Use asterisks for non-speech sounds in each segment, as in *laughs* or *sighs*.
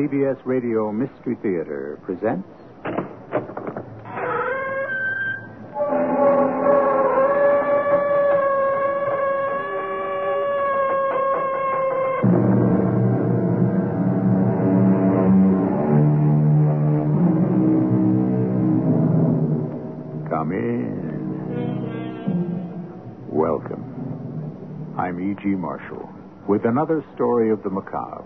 CBS Radio Mystery Theater presents. Come in. Welcome. I'm E.G. Marshall with another story of the macabre.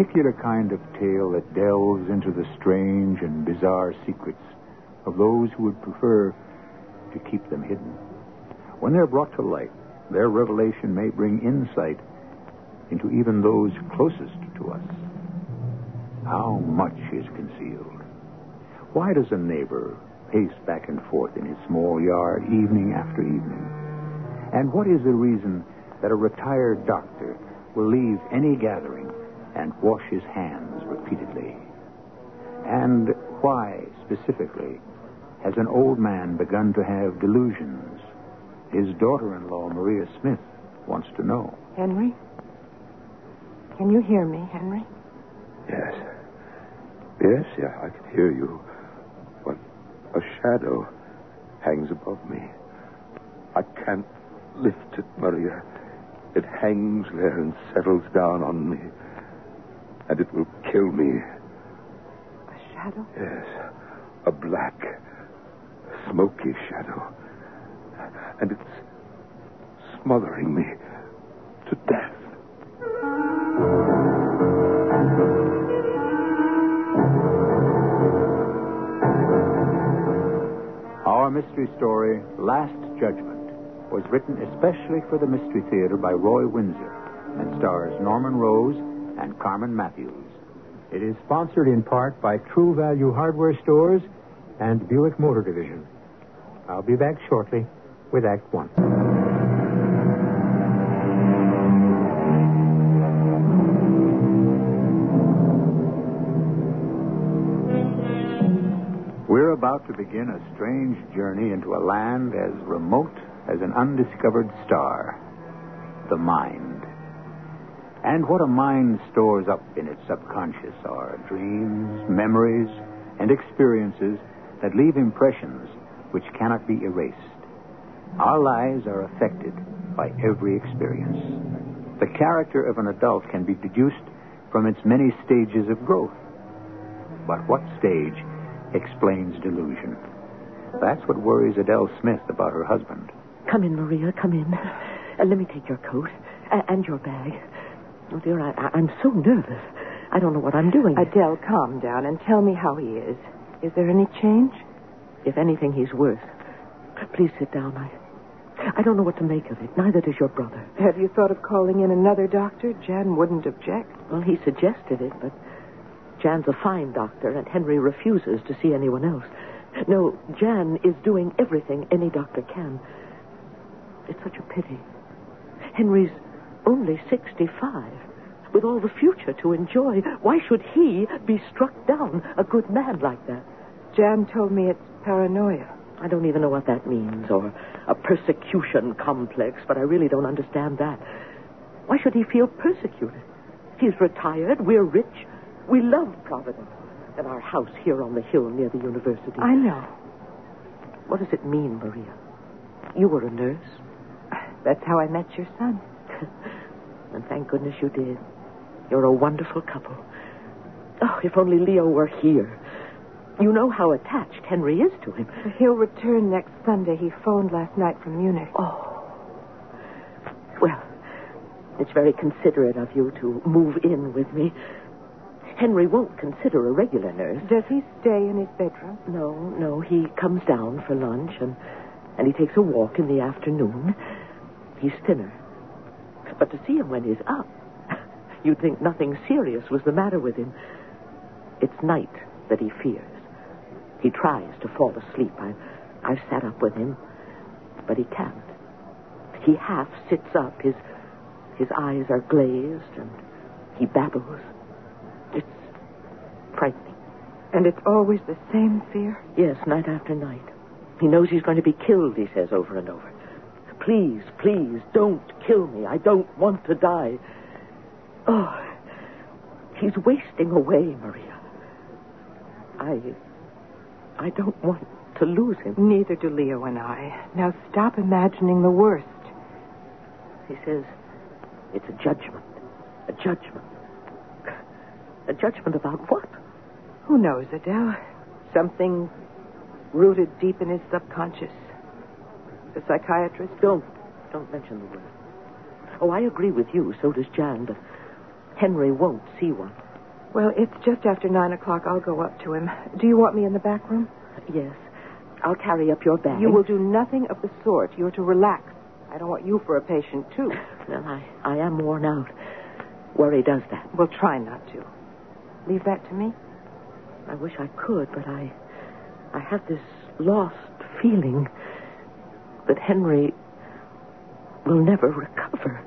Particular kind of tale that delves into the strange and bizarre secrets of those who would prefer to keep them hidden. When they're brought to light, their revelation may bring insight into even those closest to us. How much is concealed? Why does a neighbor pace back and forth in his small yard evening after evening? And what is the reason that a retired doctor will leave any gathering and wash his hands repeatedly? And why, specifically, has an old man begun to have delusions? His daughter in law, Maria Smith, wants to know. Henry? Can you hear me, Henry? Yes. Yes, yeah, I can hear you. But a shadow hangs above me. I can't lift it, Maria. It hangs there and settles down on me. And it will kill me. A shadow? Yes. A black, smoky shadow. And it's smothering me to death. Our mystery story, Last Judgment, was written especially for the Mystery Theater by Roy Windsor and stars Norman Rose and Carmen Matthews. It is sponsored in part by True Value Hardware Stores and Buick Motor Division. I'll be back shortly with Act One. We're about to begin a strange journey into a land as remote as an undiscovered star the mind. And what a mind stores up in its subconscious are dreams, memories, and experiences that leave impressions which cannot be erased. Our lives are affected by every experience. The character of an adult can be deduced from its many stages of growth. But what stage explains delusion? That's what worries Adele Smith about her husband. Come in, Maria. Come in. Uh, let me take your coat uh, and your bag. Oh, dear, I, I, I'm so nervous. I don't know what I'm doing. Adele, calm down and tell me how he is. Is there any change? If anything, he's worse. Please sit down. I, I don't know what to make of it. Neither does your brother. Have you thought of calling in another doctor? Jan wouldn't object. Well, he suggested it, but Jan's a fine doctor, and Henry refuses to see anyone else. No, Jan is doing everything any doctor can. It's such a pity. Henry's only 65. With all the future to enjoy, why should he be struck down, a good man like that? Jan told me it's paranoia. I don't even know what that means, or a persecution complex, but I really don't understand that. Why should he feel persecuted? He's retired, we're rich, we love Providence, and our house here on the hill near the university. I know. What does it mean, Maria? You were a nurse. That's how I met your son. *laughs* and thank goodness you did. You're a wonderful couple. Oh, if only Leo were here. You know how attached Henry is to him. He'll return next Sunday. He phoned last night from Munich. Oh. Well, it's very considerate of you to move in with me. Henry won't consider a regular nurse. Does he stay in his bedroom? No, no. He comes down for lunch and, and he takes a walk in the afternoon. He's thinner. But to see him when he's up, *laughs* you'd think nothing serious was the matter with him. It's night that he fears. He tries to fall asleep. I, I've sat up with him, but he can't. He half sits up. His, his eyes are glazed, and he babbles. It's frightening. And it's always the same fear? Yes, night after night. He knows he's going to be killed, he says over and over. Please, please, don't kill me. I don't want to die. Oh, He's wasting away, Maria. I. I don't want to lose him. Neither do Leo and I. Now stop imagining the worst. He says it's a judgment. A judgment. A judgment about what? Who knows, Adele? Something rooted deep in his subconscious. The psychiatrist? Don't. Don't mention the word. Oh, I agree with you. So does Jan, but Henry won't see one. Well, it's just after nine o'clock. I'll go up to him. Do you want me in the back room? Yes. I'll carry up your bag. You will do nothing of the sort. You're to relax. I don't want you for a patient, too. Well, I, I am worn out. Worry does that. We'll try not to. Leave that to me. I wish I could, but I I have this lost feeling that Henry will never recover.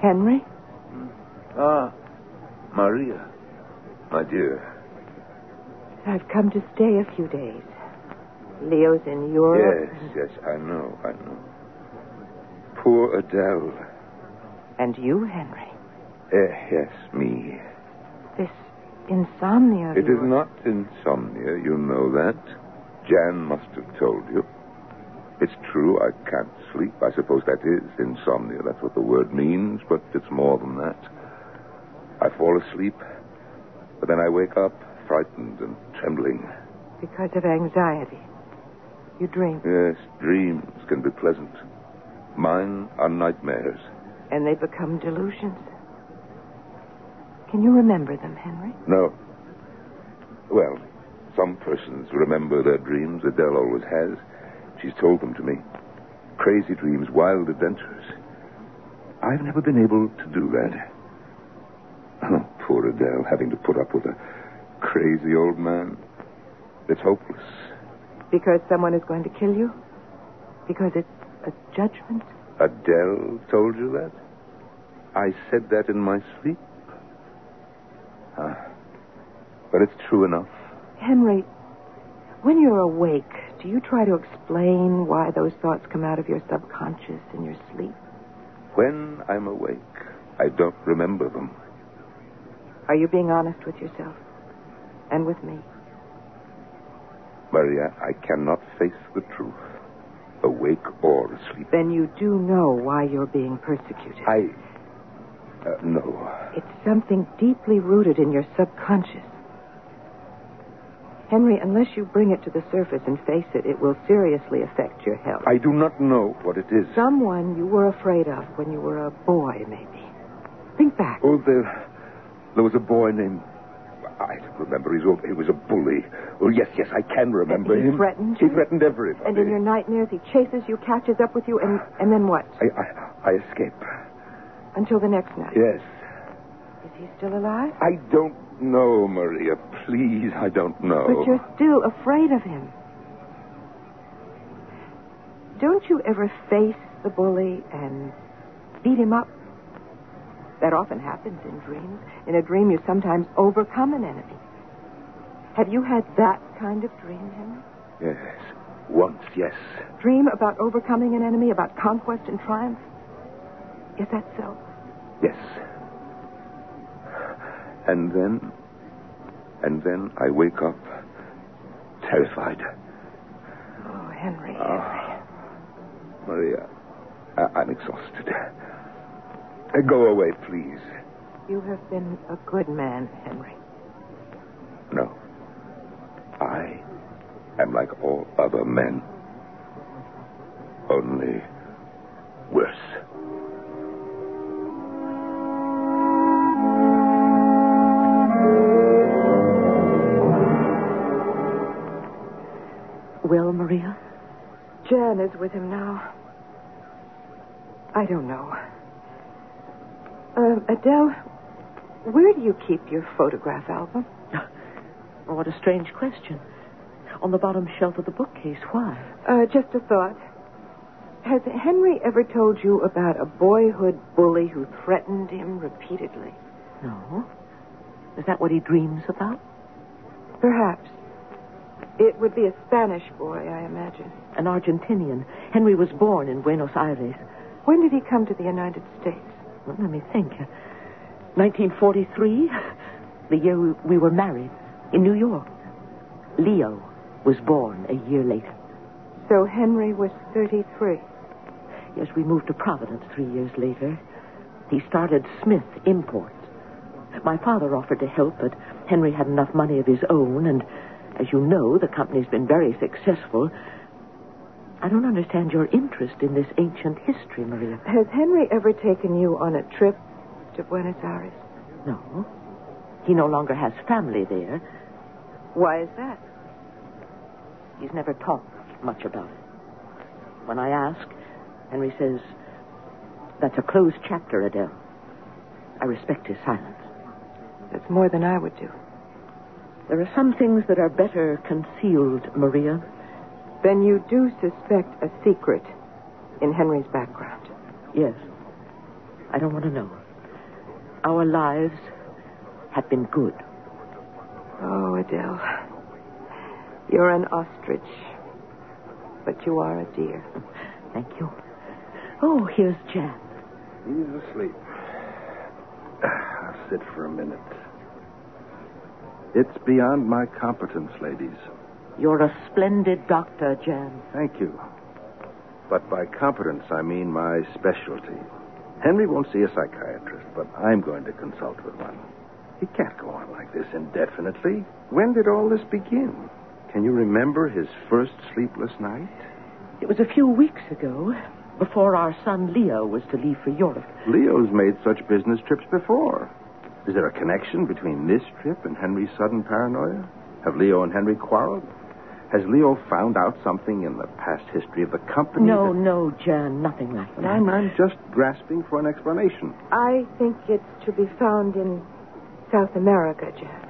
Henry? Ah, Maria. My dear. I've come to stay a few days. Leo's in Europe. Yes, yes, I know, I know. Poor Adele. And you, Henry. Eh, yes, me. This insomnia. It is not insomnia, you know that. Jan must have told you. It's true, I can't sleep. I suppose that is insomnia. That's what the word means, but it's more than that. I fall asleep, but then I wake up frightened and trembling. Because of anxiety. You dream. Yes, dreams can be pleasant. Mine are nightmares. And they become delusions. Can you remember them, Henry? No. Well, some persons remember their dreams. Adele always has. She's told them to me. Crazy dreams, wild adventures. I've never been able to do that. Oh, poor Adele, having to put up with a crazy old man. It's hopeless. Because someone is going to kill you? Because it's a judgment? Adele told you that? I said that in my sleep. Ah. But it's true enough. Henry, when you're awake, do you try to explain why those thoughts come out of your subconscious in your sleep? When I'm awake, I don't remember them. Are you being honest with yourself? And with me? Maria, I cannot face the truth, awake or asleep. Then you do know why you're being persecuted. I. Uh, no. It's something deeply rooted in your subconscious. Henry, unless you bring it to the surface and face it, it will seriously affect your health. I do not know what it is. Someone you were afraid of when you were a boy, maybe. Think back. Oh, there, there was a boy named. I don't remember. He's, he was a bully. Oh, yes, yes, I can remember he him. threatened He threatened everybody. And in your nightmares, he chases you, catches up with you, and, and then what? I, I, I escape. Until the next night. Yes. Is he still alive? I don't know, Maria. Please, I don't know. But you're still afraid of him. Don't you ever face the bully and beat him up? That often happens in dreams. In a dream, you sometimes overcome an enemy. Have you had that kind of dream, Henry? Yes. Once, yes. Dream about overcoming an enemy, about conquest and triumph? Is that so? Yes. And then. And then I wake up terrified. Oh, Henry. Ah, Maria, I- I'm exhausted. Uh, Go away, please. You have been a good man, Henry. No. I am like all other men. Only worse. Well, Maria? Jan is with him now. I don't know. Uh, Adele, where do you keep your photograph album? *laughs* Oh, what a strange question. On the bottom shelf of the bookcase. Why? Uh, just a thought. Has Henry ever told you about a boyhood bully who threatened him repeatedly? No. Is that what he dreams about? Perhaps. It would be a Spanish boy, I imagine. An Argentinian. Henry was born in Buenos Aires. When did he come to the United States? Well, let me think. 1943, the year we, we were married in New York. Leo was born a year later. So Henry was 33. Yes, we moved to Providence three years later. He started Smith Imports. My father offered to help, but Henry had enough money of his own, and as you know, the company's been very successful. I don't understand your interest in this ancient history, Maria. Has Henry ever taken you on a trip to Buenos Aires? No. He no longer has family there. Why is that? He's never talked much about it. When I ask, Henry says, That's a closed chapter, Adele. I respect his silence. That's more than I would do. There are some things that are better concealed, Maria. Then you do suspect a secret in Henry's background. Yes. I don't want to know. Our lives have been good. Oh, Adele. You're an ostrich. But you are a dear. Thank you. Oh, here's Jan. He's asleep. I'll sit for a minute. It's beyond my competence, ladies. You're a splendid doctor, Jan. Thank you. But by competence, I mean my specialty. Henry won't see a psychiatrist, but I'm going to consult with one. He can't go on like this indefinitely. When did all this begin? Can you remember his first sleepless night? It was a few weeks ago, before our son Leo was to leave for Europe. Leo's made such business trips before. Is there a connection between this trip and Henry's sudden paranoia? Have Leo and Henry quarreled? Has Leo found out something in the past history of the company? No, that- no, Jan, nothing like that. I'm, I'm just grasping for an explanation. I think it's to be found in South America, Jan.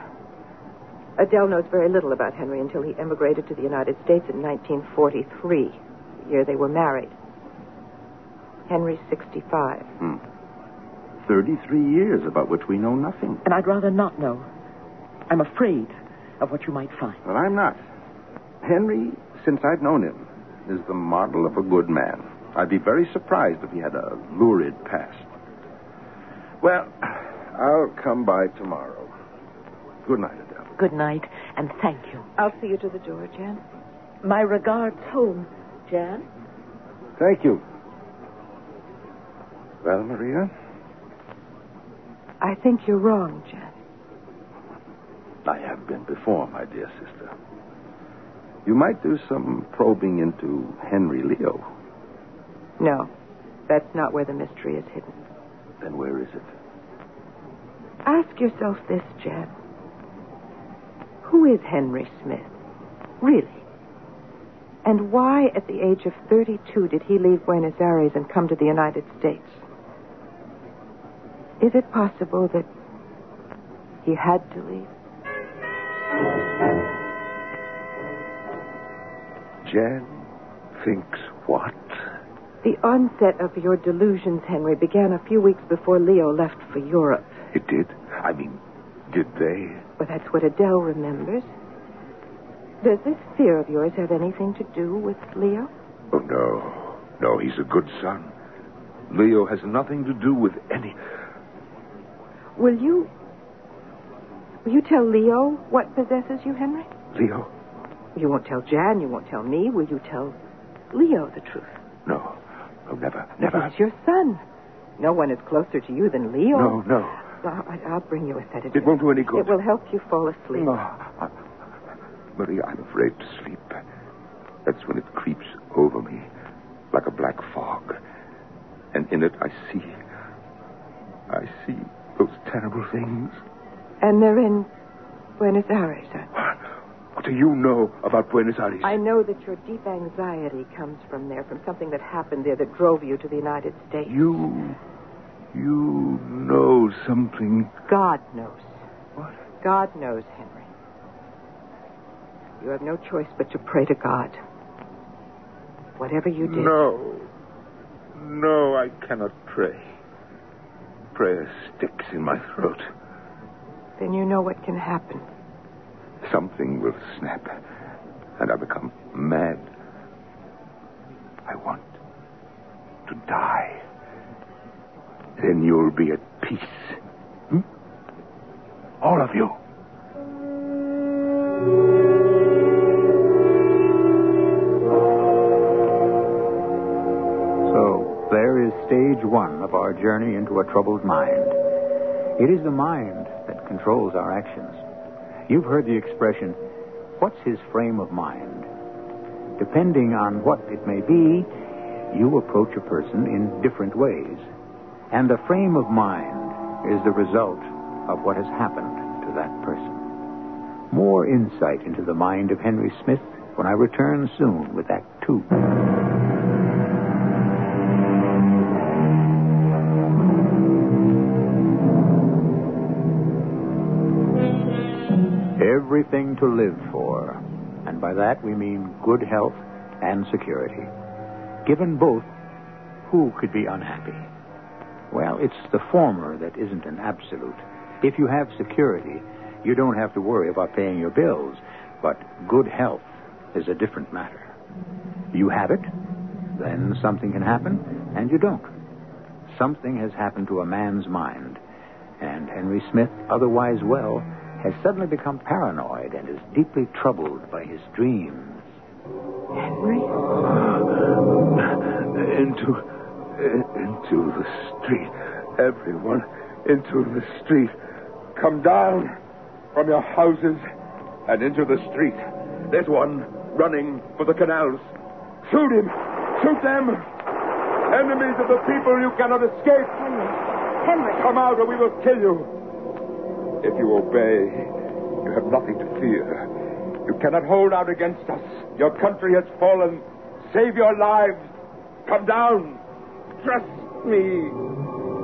Adele knows very little about Henry until he emigrated to the United States in 1943, the year they were married. Henry's 65. Hmm. 33 years about which we know nothing. And I'd rather not know. I'm afraid of what you might find. But I'm not. Henry, since I've known him, is the model of a good man. I'd be very surprised if he had a lurid past. Well, I'll come by tomorrow. Good night, Adele. Good night, and thank you. I'll see you to the door, Jan. My regards home, Jan. Thank you. Well, Maria? I think you're wrong, Jan. I have been before, my dear sister. You might do some probing into Henry Leo. No, that's not where the mystery is hidden. Then where is it? Ask yourself this, Jeb. Who is Henry Smith? Really? And why, at the age of 32, did he leave Buenos Aires and come to the United States? Is it possible that he had to leave? Jan thinks what? The onset of your delusions, Henry, began a few weeks before Leo left for Europe. It did? I mean, did they? Well, that's what Adele remembers. Does this fear of yours have anything to do with Leo? Oh, no. No, he's a good son. Leo has nothing to do with any. Will you. Will you tell Leo what possesses you, Henry? Leo? You won't tell Jan, you won't tell me. Will you tell Leo the truth? No. No, never, never. He's your son. No one is closer to you than Leo. No, no. Well, I- I'll bring you a sedative. It won't do any good. It will help you fall asleep. No. I- Maria, I'm afraid to sleep. That's when it creeps over me like a black fog. And in it, I see. I see those terrible things. And they're in Buenos Aires? What? Do you know about Buenos Aires? I know that your deep anxiety comes from there, from something that happened there that drove you to the United States. You. You know something. God knows. What? God knows, Henry. You have no choice but to pray to God. Whatever you did. No. No, I cannot pray. Prayer sticks in my throat. Then you know what can happen. Something will snap, and I become mad. I want to die. Then you'll be at peace. Hmm? All of you. So, there is stage one of our journey into a troubled mind. It is the mind that controls our actions. You've heard the expression, what's his frame of mind? Depending on what it may be, you approach a person in different ways. And the frame of mind is the result of what has happened to that person. More insight into the mind of Henry Smith when I return soon with Act Two. Everything to live for. And by that we mean good health and security. Given both, who could be unhappy? Well, it's the former that isn't an absolute. If you have security, you don't have to worry about paying your bills. But good health is a different matter. You have it, then something can happen, and you don't. Something has happened to a man's mind, and Henry Smith, otherwise well, has suddenly become paranoid and is deeply troubled by his dreams. Henry? Into, into the street. Everyone into the street. Come down from your houses and into the street. There's one running for the canals. Shoot him! Shoot them! Enemies of the people, you cannot escape. Henry. Henry. Come out or we will kill you. If you obey, you have nothing to fear. You cannot hold out against us. Your country has fallen. Save your lives. Come down. Trust me.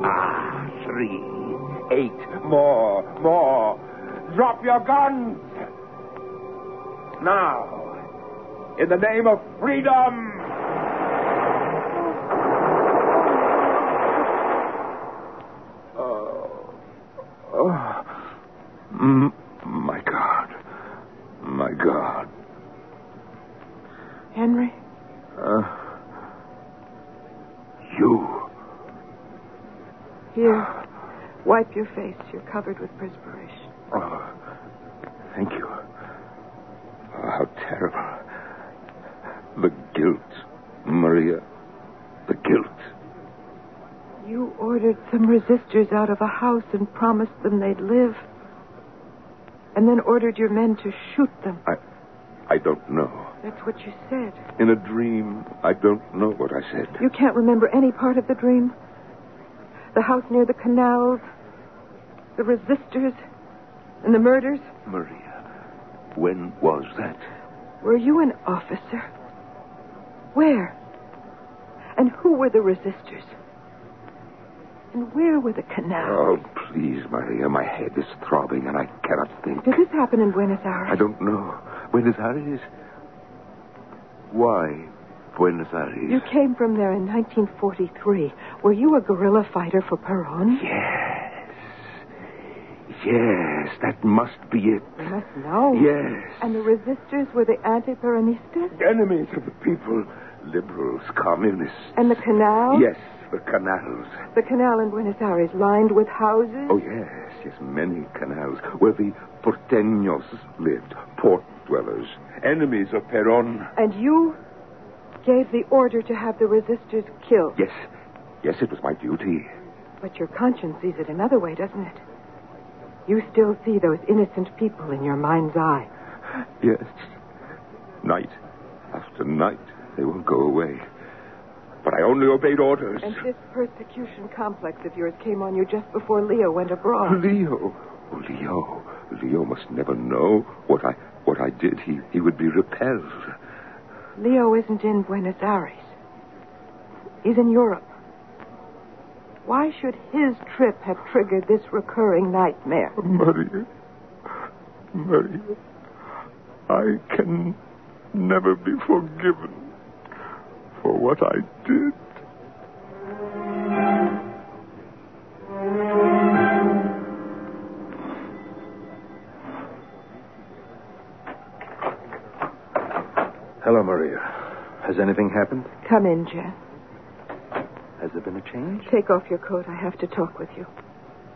Ah, three, eight, more, more. Drop your guns. Now, in the name of freedom. Oh, oh. Mm, my God. My God. Henry? Uh, you. Here. Wipe your face. You're covered with perspiration. Oh, thank you. Oh, how terrible. The guilt, Maria. The guilt. You ordered some resisters out of a house and promised them they'd live. And then ordered your men to shoot them. I, I don't know. That's what you said. In a dream, I don't know what I said. You can't remember any part of the dream? The house near the canals, the resisters, and the murders? Maria, when was that? Were you an officer? Where? And who were the resisters? And where were the canals? Oh, please, Maria. My head is throbbing and I cannot think. Did this happen in Buenos Aires? I don't know. Buenos Aires? Why Buenos Aires? You came from there in 1943. Were you a guerrilla fighter for Peron? Yes. Yes, that must be it. You must know. Yes. And the resisters were the anti-Peronistas? Enemies of the people. Liberals, communists. And the canal? Yes, the canals. The canal in Buenos Aires lined with houses? Oh, yes, yes, many canals where the porteños lived, port dwellers, enemies of Peron. And you gave the order to have the resisters killed? Yes, yes, it was my duty. But your conscience sees it another way, doesn't it? You still see those innocent people in your mind's eye. Yes. Night after night, they will go away. But I only obeyed orders. And this persecution complex of yours came on you just before Leo went abroad. Leo. Oh, Leo. Leo must never know what I what I did. He he would be repelled. Leo isn't in Buenos Aires. He's in Europe. Why should his trip have triggered this recurring nightmare? Maria. Maria. I can never be forgiven for what I did. Hello, Maria. Has anything happened? Come in, Jan. Has there been a change? Take off your coat. I have to talk with you.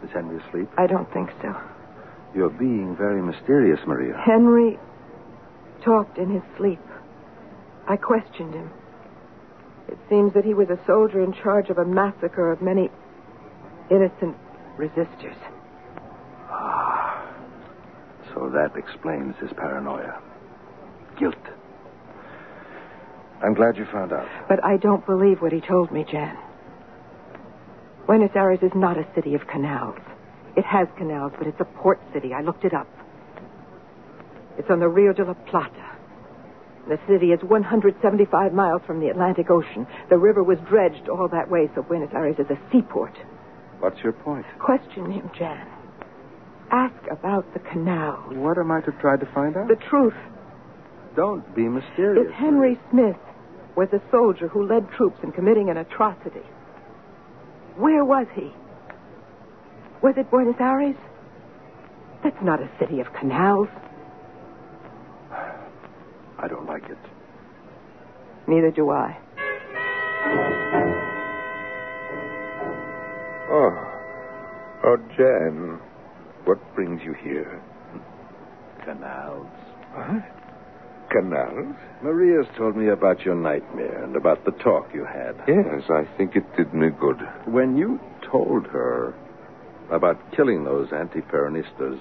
Is Henry asleep? I don't think so. You're being very mysterious, Maria. Henry talked in his sleep. I questioned him. It seems that he was a soldier in charge of a massacre of many innocent resisters. Ah. So that explains his paranoia. Guilt. I'm glad you found out. But I don't believe what he told me, Jan. Buenos Aires is not a city of canals. It has canals, but it's a port city. I looked it up. It's on the Rio de la Plata. The city is 175 miles from the Atlantic Ocean. The river was dredged all that way, so Buenos Aires is a seaport. What's your point? Question him, Jan. Ask about the canal. What am I to try to find out? The truth. Don't be mysterious. If Henry Smith was a soldier who led troops in committing an atrocity, where was he? Was it Buenos Aires? That's not a city of canals. I don't like it. Neither do I. Oh. Oh, Jan. What brings you here? Canals. What? Canals? Maria's told me about your nightmare and about the talk you had. Yes, I think it did me good. When you told her about killing those anti-Peronistas,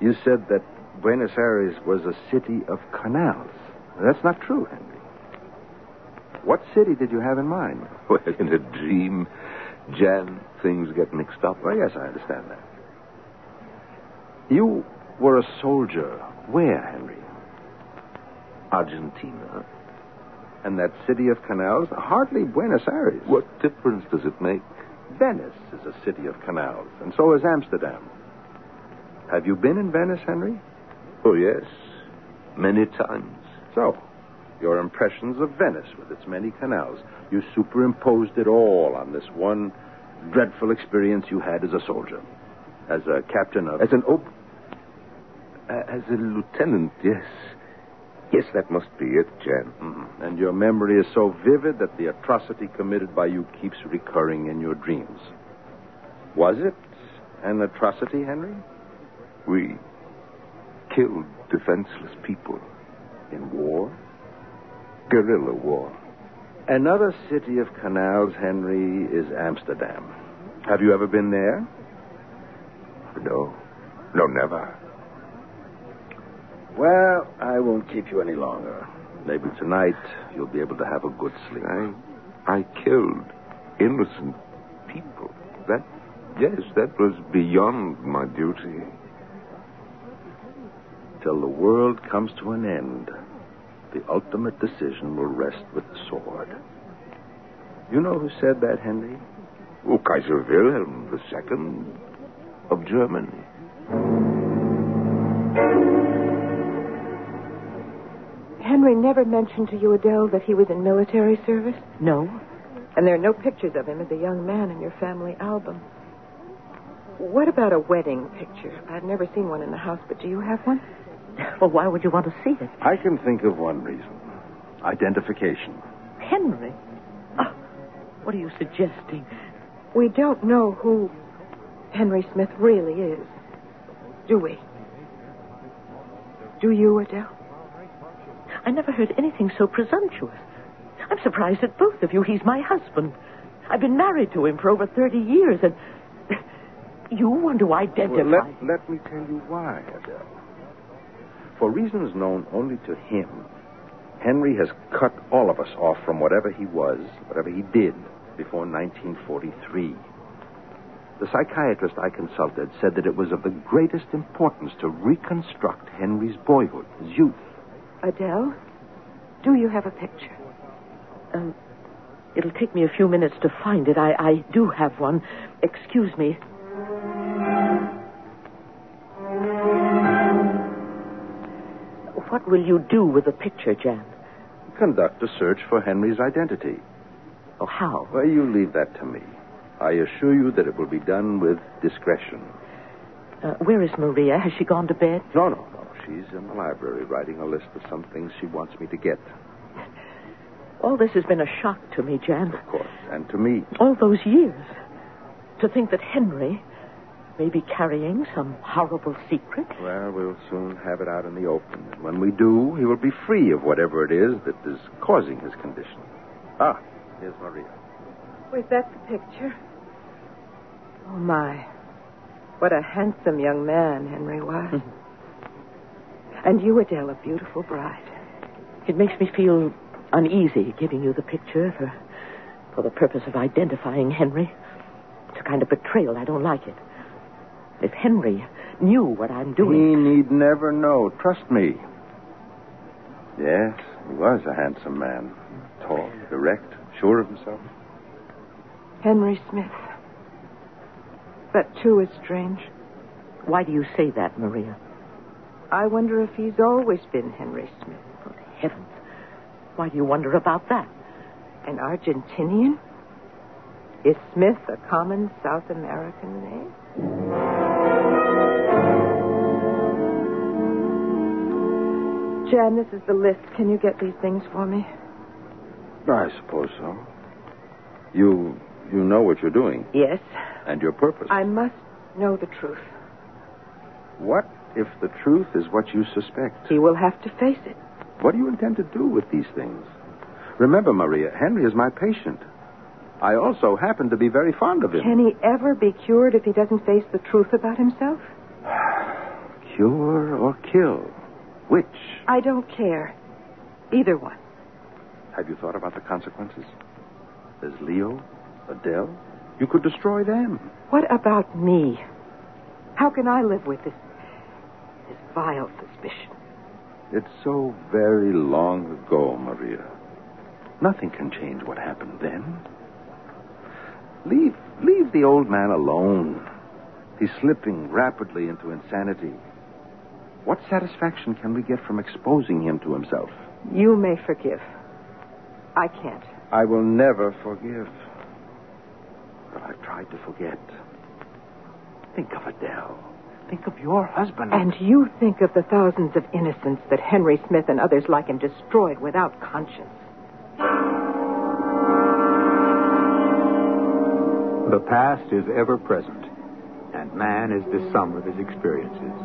you said that Buenos Aires was a city of canals. That's not true, Henry. What city did you have in mind? *laughs* Well, in a dream, Jan, things get mixed up. Well, yes, I understand that. You were a soldier. Where, Henry? Argentina. And that city of canals? Hardly Buenos Aires. What difference does it make? Venice is a city of canals, and so is Amsterdam. Have you been in Venice, Henry? Oh, yes. Many times. So, your impressions of Venice with its many canals, you superimposed it all on this one dreadful experience you had as a soldier. As a captain of. As an op. As a lieutenant, yes. Yes, that must be it, Jan. Mhm. And your memory is so vivid that the atrocity committed by you keeps recurring in your dreams. Was it an atrocity, Henry? We killed defenseless people. In war? Guerrilla war. Another city of canals, Henry, is Amsterdam. Have you ever been there? No. No, never. Well, I won't keep you any longer. Maybe tonight you'll be able to have a good sleep. I. I killed innocent people. That. Yes, that was beyond my duty. Till the world comes to an end, the ultimate decision will rest with the sword. You know who said that, Henry? Oh, Kaiser Wilhelm II of Germany. Henry never mentioned to you, Adele, that he was in military service? No. And there are no pictures of him as a young man in your family album. What about a wedding picture? I've never seen one in the house, but do you have one? *laughs* Well, why would you want to see it? I can think of one reason identification. Henry. Oh, what are you suggesting? We don't know who Henry Smith really is, do we? Do you, Adele? I never heard anything so presumptuous. I'm surprised at both of you. He's my husband. I've been married to him for over 30 years, and *laughs* you want to identify. Well, let, let me tell you why, Adele. For reasons known only to him, Henry has cut all of us off from whatever he was, whatever he did, before 1943. The psychiatrist I consulted said that it was of the greatest importance to reconstruct Henry's boyhood, his youth. Adele, do you have a picture? Um, it'll take me a few minutes to find it. I, I do have one. Excuse me. What will you do with the picture, Jan? Conduct a search for Henry's identity. Oh, how? Well, you leave that to me. I assure you that it will be done with discretion. Uh, where is Maria? Has she gone to bed? No, no, no. She's in the library writing a list of some things she wants me to get. All this has been a shock to me, Jan. Of course. And to me. All those years. To think that Henry may be carrying some horrible secret. Well, we'll soon have it out in the open. And when we do, he will be free of whatever it is that is causing his condition. Ah, here's Maria. Was that the picture? Oh, my. What a handsome young man Henry was. *laughs* and you, Adele, a beautiful bride. It makes me feel uneasy giving you the picture for, for the purpose of identifying Henry. It's a kind of betrayal. I don't like it. If Henry knew what I'm doing. He need never know. Trust me. Yes, he was a handsome man. Tall, direct, sure of himself. Henry Smith. That, too, is strange. Why do you say that, Maria? I wonder if he's always been Henry Smith. Good heavens. Why do you wonder about that? An Argentinian? Is Smith a common South American name? Jan, this is the list. Can you get these things for me? I suppose so. You you know what you're doing Yes. and your purpose. I must know the truth. What if the truth is what you suspect? He will have to face it. What do you intend to do with these things? Remember, Maria, Henry is my patient. I also happen to be very fond of him. Can he ever be cured if he doesn't face the truth about himself? *sighs* Cure or kill? Which? I don't care. Either one. Have you thought about the consequences? There's Leo, Adele. You could destroy them. What about me? How can I live with this this vile suspicion? It's so very long ago, Maria. Nothing can change what happened then. Leave leave the old man alone. He's slipping rapidly into insanity. What satisfaction can we get from exposing him to himself? You may forgive. I can't. I will never forgive. But I've tried to forget. Think of Adele. Think of your husband. And you think of the thousands of innocents that Henry Smith and others like him destroyed without conscience. The past is ever present, and man is the sum of his experiences.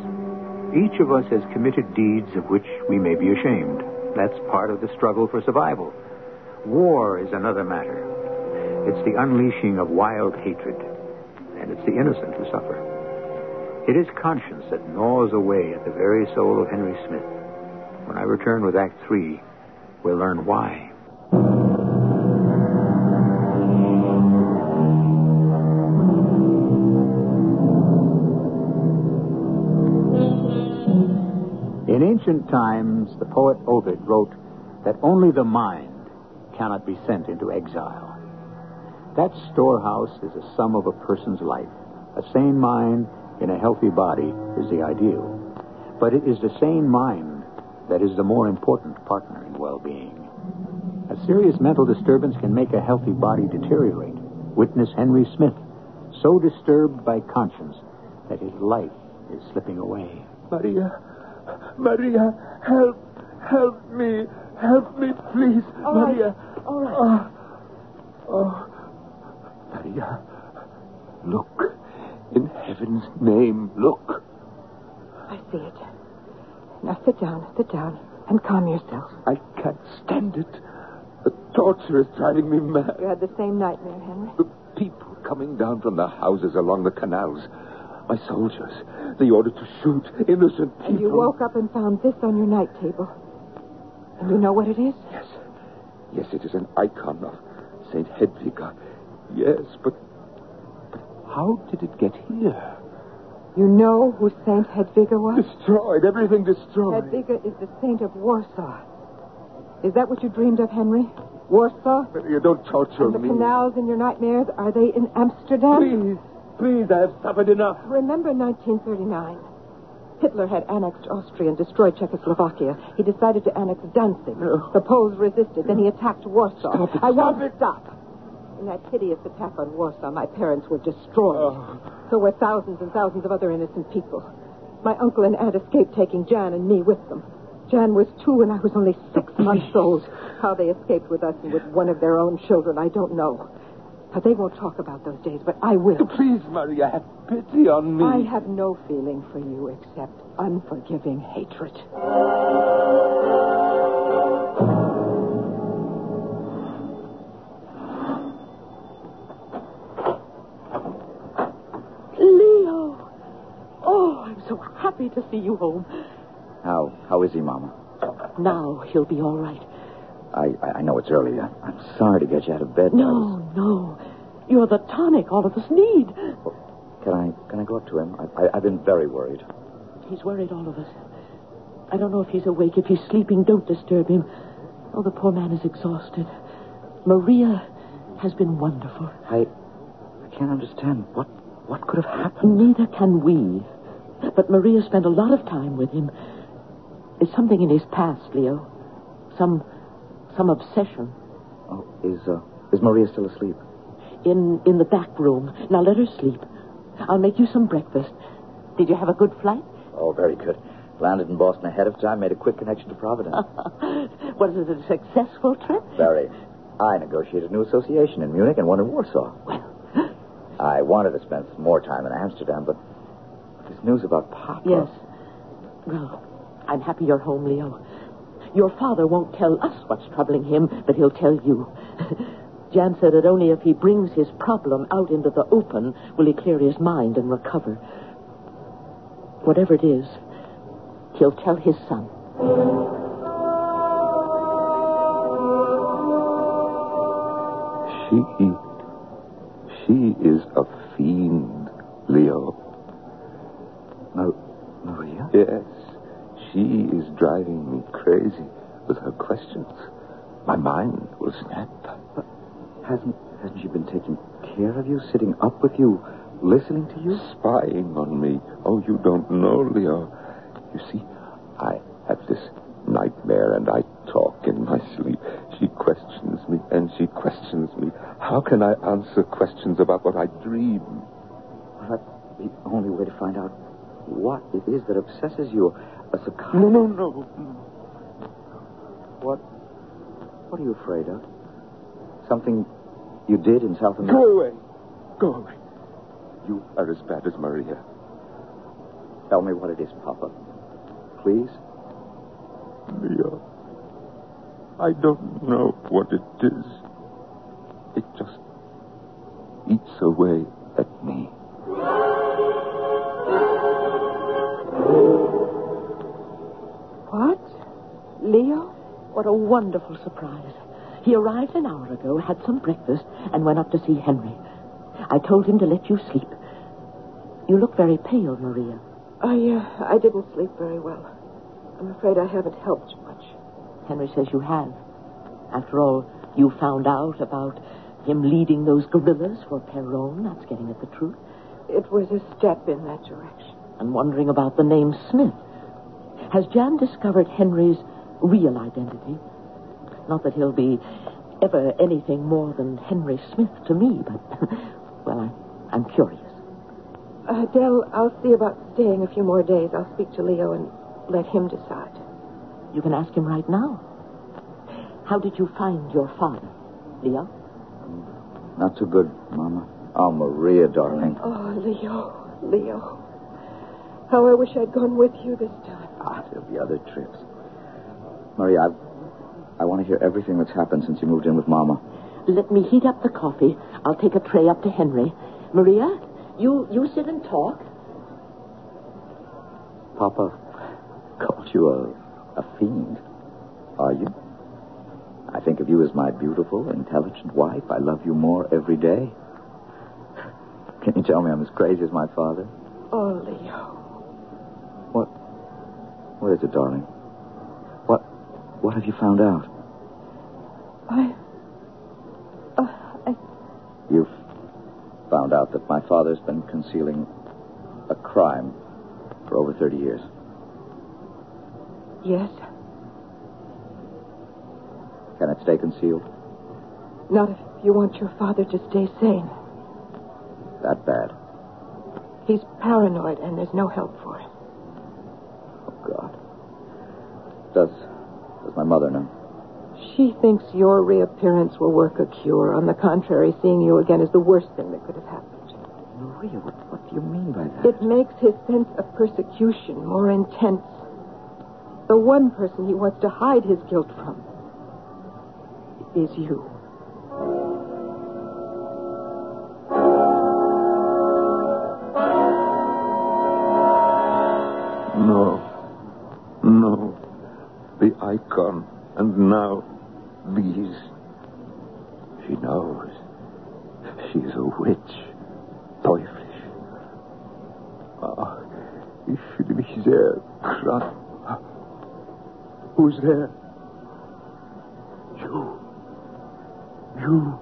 Each of us has committed deeds of which we may be ashamed. That's part of the struggle for survival. War is another matter. It's the unleashing of wild hatred, and it's the innocent who suffer. It is conscience that gnaws away at the very soul of Henry Smith. When I return with Act Three, we'll learn why. In ancient times, the poet Ovid wrote that only the mind cannot be sent into exile. That storehouse is a sum of a person's life. A sane mind in a healthy body is the ideal. But it is the sane mind that is the more important partner in well being. A serious mental disturbance can make a healthy body deteriorate. Witness Henry Smith, so disturbed by conscience that his life is slipping away. Maria, Maria, help, help me, help me, please, All right. Maria. All right. Oh, oh, Maria, look, in heaven's name, look. I see it. Now sit down, sit down, and calm yourself. I can't stand it. The torture is driving me mad. You had the same nightmare, Henry. The people coming down from the houses along the canals. My soldiers. The order to shoot innocent people. And you woke up and found this on your night table. And you know what it is? Yes. Yes, it is an icon of St. Hedviga. Yes, but how did it get here? You know who Saint Hedviga was? Destroyed. Everything destroyed. Hedviga is the saint of Warsaw. Is that what you dreamed of, Henry? Warsaw? You don't torture And the me. canals in your nightmares, are they in Amsterdam? Please, please, I have suffered enough. Remember 1939? Hitler had annexed Austria and destroyed Czechoslovakia. He decided to annex Danzig. No. The Poles resisted. Then he attacked Warsaw. Stop it, I stop won't it. stop. In that hideous attack on Warsaw, my parents were destroyed. Oh. So were thousands and thousands of other innocent people. My uncle and aunt escaped taking Jan and me with them. Jan was two and I was only six months old. How they escaped with us and with one of their own children, I don't know. Now, they won't talk about those days, but I will. Oh, please, Maria, have pity on me. I have no feeling for you except unforgiving hatred. Happy to see you home. How how is he, Mama? Now he'll be all right. I, I, I know it's early. I, I'm sorry to get you out of bed. No, no. You're the tonic all of us need. Can I can I go up to him? I, I, I've been very worried. He's worried all of us. I don't know if he's awake. If he's sleeping, don't disturb him. Oh, the poor man is exhausted. Maria has been wonderful. I I can't understand what what could have happened. Neither can we. But Maria spent a lot of time with him. There's something in his past, Leo. Some some obsession. Oh, is uh, is Maria still asleep? In in the back room. Now let her sleep. I'll make you some breakfast. Did you have a good flight? Oh, very good. Landed in Boston ahead of time. Made a quick connection to Providence. *laughs* Was it a successful trip? very. I negotiated a new association in Munich and one in Warsaw. Well, I wanted to spend some more time in Amsterdam, but this news about Papa. yes. Well, I'm happy you're home, Leo. Your father won't tell us what's troubling him, but he'll tell you. *laughs* Jan said that only if he brings his problem out into the open will he clear his mind and recover. Whatever it is, he'll tell his son. She. She is a fiend, Leo. Mar- Maria? Yes. She is driving me crazy with her questions. My mind will snap. Hasn't hasn't she been taking care of you, sitting up with you, listening to you? Spying on me. Oh, you don't know, Leo. You see, I have this nightmare and I talk in my sleep. She questions me and she questions me. How can I answer questions about what I dream? Well, that's the only way to find out what it is that obsesses you. A psychiatrist. No, no, no. What? What are you afraid of? Something you did in South America? Go away. Go away. You are as bad as Maria. Tell me what it is, Papa. Please. Leo, I don't know what it is. It just eats away at me. Leo? What a wonderful surprise. He arrived an hour ago, had some breakfast, and went up to see Henry. I told him to let you sleep. You look very pale, Maria. I, uh, I didn't sleep very well. I'm afraid I haven't helped much. Henry says you have. After all, you found out about him leading those guerrillas for Perón. That's getting at the truth. It was a step in that direction. And wondering about the name Smith. Has Jan discovered Henry's real identity? Not that he'll be ever anything more than Henry Smith to me, but, *laughs* well, I, I'm curious. Uh, Dell, I'll see about staying a few more days. I'll speak to Leo and let him decide. You can ask him right now. How did you find your father, Leo? Not too good, Mama. Oh, Maria, darling. Oh, Leo, Leo. How I wish I'd gone with you this time. Ah, there'll be other trips. Maria, I, I want to hear everything that's happened since you moved in with Mama. Let me heat up the coffee. I'll take a tray up to Henry. Maria, you you sit and talk. Papa called you a, a fiend. Are you? I think of you as my beautiful, intelligent wife. I love you more every day. Can you tell me I'm as crazy as my father? Oh, Leo. What? What is it, darling? What? Have you found out? I. Uh, I. You've found out that my father's been concealing a crime for over 30 years. Yes. Can it stay concealed? Not if you want your father to stay sane. That bad. He's paranoid, and there's no help for him. Oh, God. Does, my mother know? She thinks your reappearance will work a cure. On the contrary, seeing you again is the worst thing that could have happened. Maria, what, what do you mean by that? It makes his sense of persecution more intense. The one person he wants to hide his guilt from is you. Icon. And now, these. She knows. She's a witch. Teuflisch. Ah, ich fühle mich sehr. Who's there? You. You.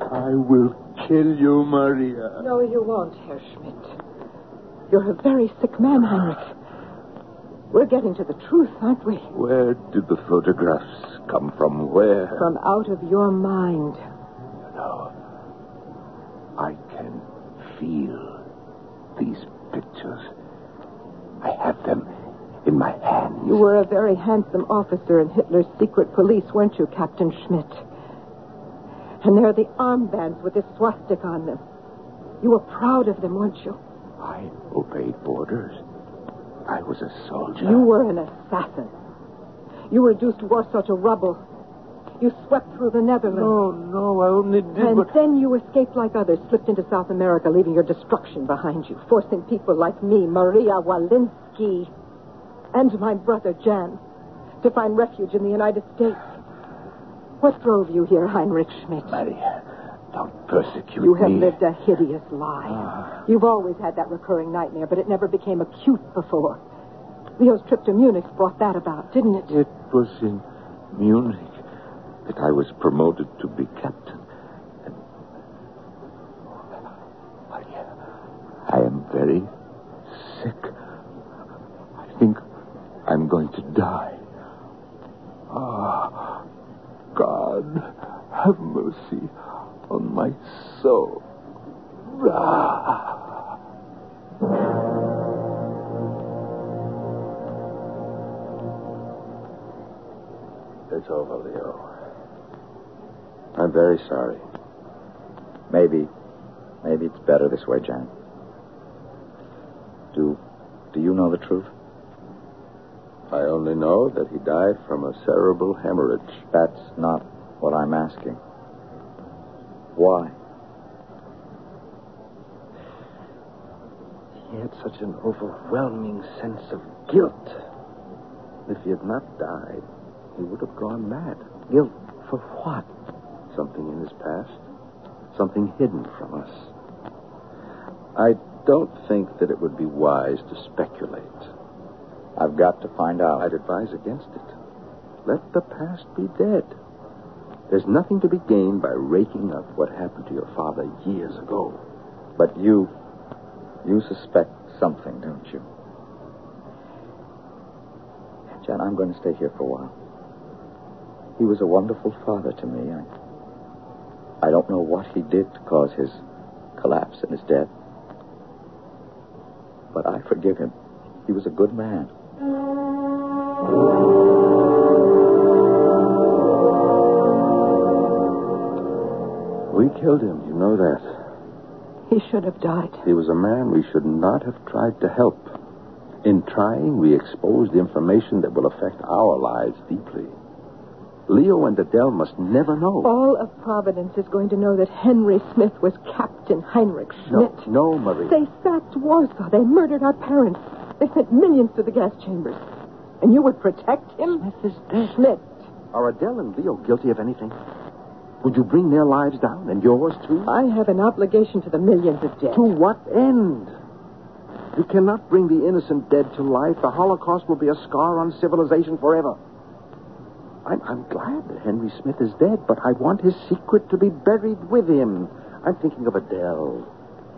I will kill you, Maria. No, you won't, Herr Schmidt. You're a very sick man, Heinrich. We're getting to the truth, aren't we? Where did the photographs come from? Where? From out of your mind. No. I can feel these pictures. I have them in my hands. You were a very handsome officer in Hitler's secret police, weren't you, Captain Schmidt? And there are the armbands with the swastika on them. You were proud of them, weren't you? I obeyed orders. I was a soldier. You were an assassin. You reduced Warsaw to rubble. You swept through the Netherlands. No, no, I only did and what... then you escaped like others, slipped into South America, leaving your destruction behind you, forcing people like me, Maria Walensky, and my brother Jan, to find refuge in the United States. What drove you here, Heinrich Schmidt? Maria, don't persecute You have me. lived a hideous lie. You've always had that recurring nightmare, but it never became acute before. Leo's trip to Munich brought that about, didn't it? It was in Munich that I was promoted to be captain. And... I am very sick. I think I'm going to die. Ah, God, have mercy on my soul. Ah. It's over, Leo. I'm very sorry. Maybe. Maybe it's better this way, Jan. Do. Do you know the truth? I only know that he died from a cerebral hemorrhage. That's not what I'm asking. Why? He had such an overwhelming sense of guilt. If he had not died, he would have gone mad. Guilt for what? Something in his past. Something hidden from us. I don't think that it would be wise to speculate. I've got to find out. I'd advise against it. Let the past be dead. There's nothing to be gained by raking up what happened to your father years ago. But you. You suspect something, don't you? Jan, I'm going to stay here for a while. He was a wonderful father to me. I, I don't know what he did to cause his collapse and his death. But I forgive him. He was a good man. We killed him, you know that. He should have died. He was a man we should not have tried to help. In trying, we exposed the information that will affect our lives deeply. Leo and Adele must never know. All of Providence is going to know that Henry Smith was Captain Heinrich Schmidt. No, no, Marie. They sacked Warsaw. They murdered our parents. They sent millions to the gas chambers. And you would protect him? Smith. Schmidt. Are Adele and Leo guilty of anything? Would you bring their lives down and yours too? I have an obligation to the millions of dead. To what end? You cannot bring the innocent dead to life. The Holocaust will be a scar on civilization forever. I'm, I'm glad that Henry Smith is dead, but I want his secret to be buried with him. I'm thinking of Adele,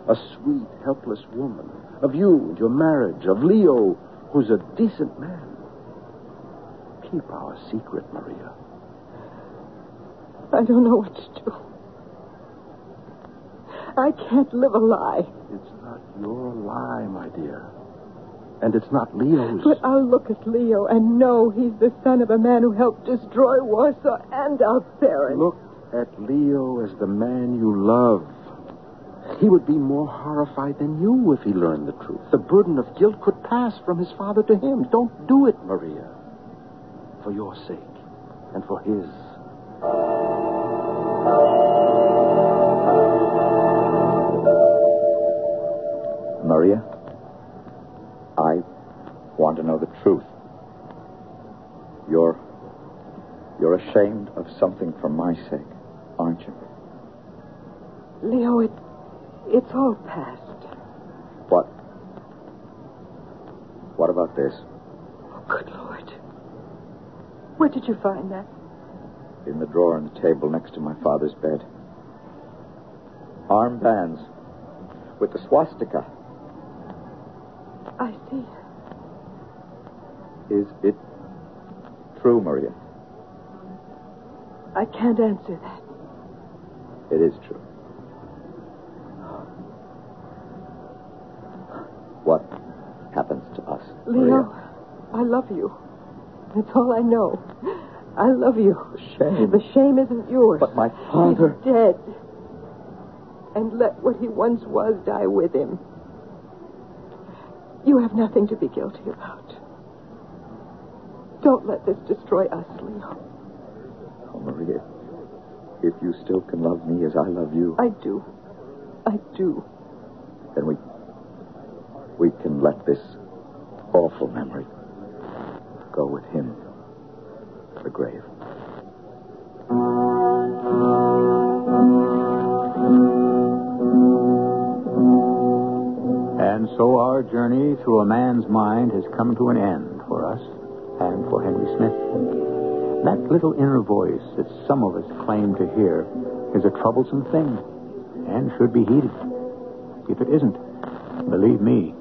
a sweet, helpless woman, of you and your marriage, of Leo, who's a decent man. Keep our secret, Maria. I don't know what to do. I can't live a lie. It's not your lie, my dear. And it's not Leo's. But I'll look at Leo and know he's the son of a man who helped destroy Warsaw and our parents. Look at Leo as the man you love. He would be more horrified than you if he learned the truth. The burden of guilt could pass from his father to him. Don't do it, Maria. For your sake and for his. Maria, I want to know the truth. You're. You're ashamed of something for my sake, aren't you? Leo, it, it's all past. What? What about this? Oh, good Lord. Where did you find that? In the drawer on the table next to my father's bed. Armbands with the swastika. I see. Is it true, Maria? I can't answer that. It is true. What happens to us? Leo, Maria? I love you. That's all I know. I love you. Shame. The shame isn't yours. But my father. He's dead. And let what he once was die with him. You have nothing to be guilty about. Don't let this destroy us, Leo. Oh, Maria, if you still can love me as I love you, I do. I do. then we. we can let this awful memory go with him the grave. And so our journey through a man's mind has come to an end for us and for Henry Smith. That little inner voice that some of us claim to hear is a troublesome thing and should be heeded. If it isn't, believe me,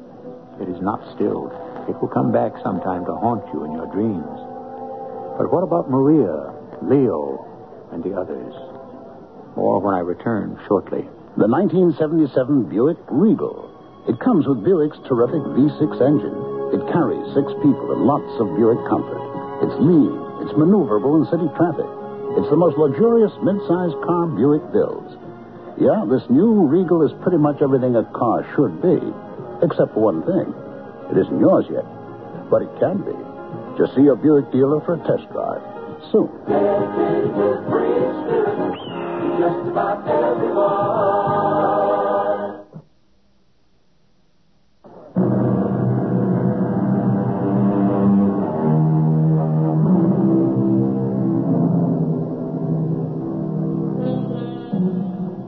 it is not stilled. It will come back sometime to haunt you in your dreams. But what about Maria, Leo, and the others? More when I return shortly. The 1977 Buick Regal. It comes with Buick's terrific V6 engine. It carries six people and lots of Buick comfort. It's lean. It's maneuverable in city traffic. It's the most luxurious mid-sized car Buick builds. Yeah, this new Regal is pretty much everything a car should be, except for one thing. It isn't yours yet, but it can be. Just see a Buick dealer for a test drive soon.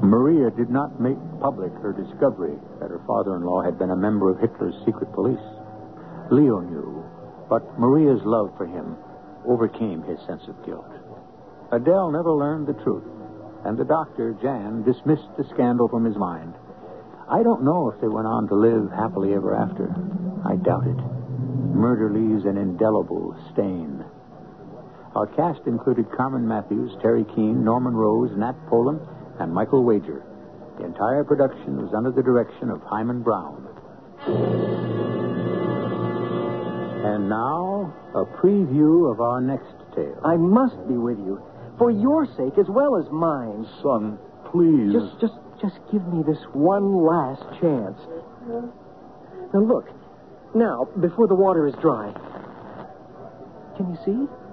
Maria did not make public her discovery that her father-in-law had been a member of Hitler's secret police. Leo knew, but Maria's love for him overcame his sense of guilt. Adele never learned the truth, and the doctor, Jan, dismissed the scandal from his mind. I don't know if they went on to live happily ever after. I doubt it. Murder leaves an indelible stain. Our cast included Carmen Mathews, Teri Keane, Norman Rose, Nat Polen, and Michael Wager. The entire production was under the direction of Himan Brown. And now, a preview of our next tale. I must be with you. For your sake as well as mine. Son, please. Just, just, just give me this one last chance. Now look. Now, before the water is dry. Can you see?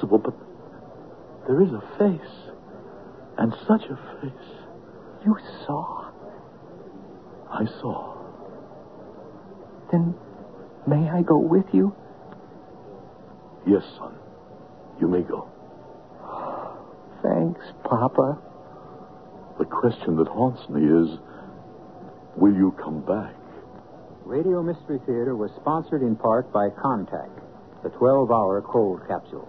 Possible, but there is a face. And such a face. You saw. I saw. Then may I go with you? Yes, son. You may go. Thanks, Papa. The question that haunts me is will you come back? Radio Mystery Theater was sponsored in part by Contact, the 12 hour cold capsule.